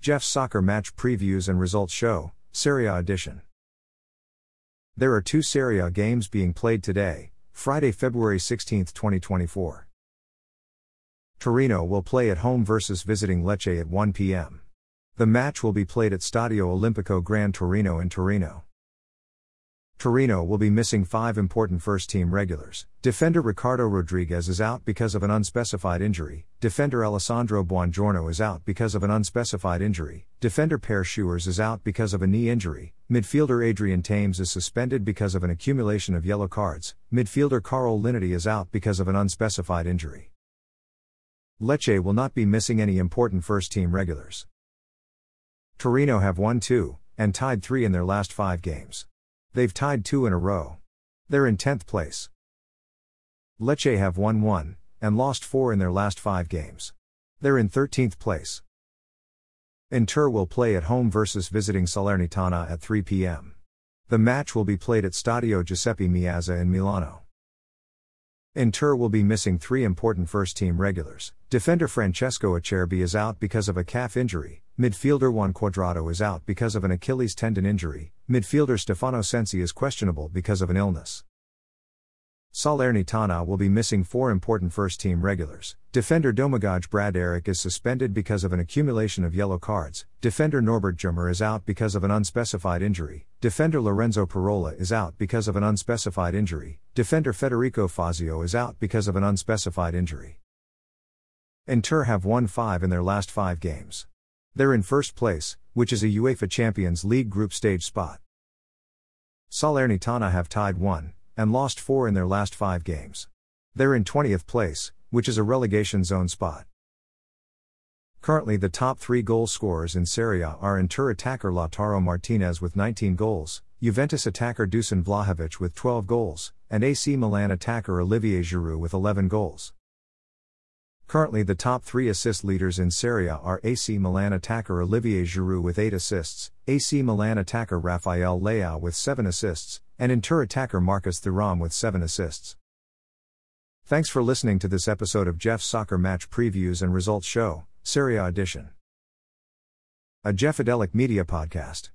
Jeff's soccer match previews and results show, Serie A edition. There are two Serie A games being played today, Friday, February 16, 2024. Torino will play at home versus visiting Lecce at 1 p.m. The match will be played at Stadio Olimpico Gran Torino in Torino. Torino will be missing five important first team regulars. Defender Ricardo Rodriguez is out because of an unspecified injury. Defender Alessandro Buongiorno is out because of an unspecified injury. Defender Perr Schuurs is out because of a knee injury. Midfielder Adrien Tameze is suspended because of an accumulation of yellow cards. Midfielder Karol Linetty is out because of an unspecified injury. Lecce will not be missing any important first team regulars. Torino have won two, and tied three in their last five games. They've tied two in a row. They're in 10th place. Lecce have won one, and lost four in their last five games. They're in 13th place. Inter will play at home versus visiting Salernitana at 3 p.m. The match will be played at Stadio Giuseppe Meazza in Milano. Inter will be missing three important first team regulars. Defender Francesco Acerbi is out because of a calf injury, Midfielder Juan Cuadrado is out because of an Achilles tendon injury, midfielder Stefano Sensi is questionable because of an illness. Salernitana will be missing four important first team regulars. Defender Domagoj Bradaric is suspended because of an accumulation of yellow cards. Defender Norbert Gyomber is out because of an unspecified injury. Defender Lorenzo Pirola is out because of an unspecified injury. Defender Federico Fazio is out because of an unspecified injury. Inter have won five in their last five games. They're in first place, which is a UEFA Champions League group stage spot. Salernitana have tied one, and lost four in their last five games. They're in 20th place, which is a relegation zone spot. Currently, the top three goal scorers in Serie A are Inter attacker Lautaro Martinez with 19 goals, Juventus attacker Dusan Vlahovic with 12 goals, and AC Milan attacker Olivier Giroud with 11 goals. Currently, the top three assist leaders in Serie A are AC Milan attacker Olivier Giroud with 8 assists, AC Milan attacker Rafael Leao with 7 assists, and Inter attacker Marcus Thuram with 7 assists. Thanks for listening to this episode of Jeff's Soccer Match Previews and Results Show, Serie A Edition. A Jeffadelic Media Podcast.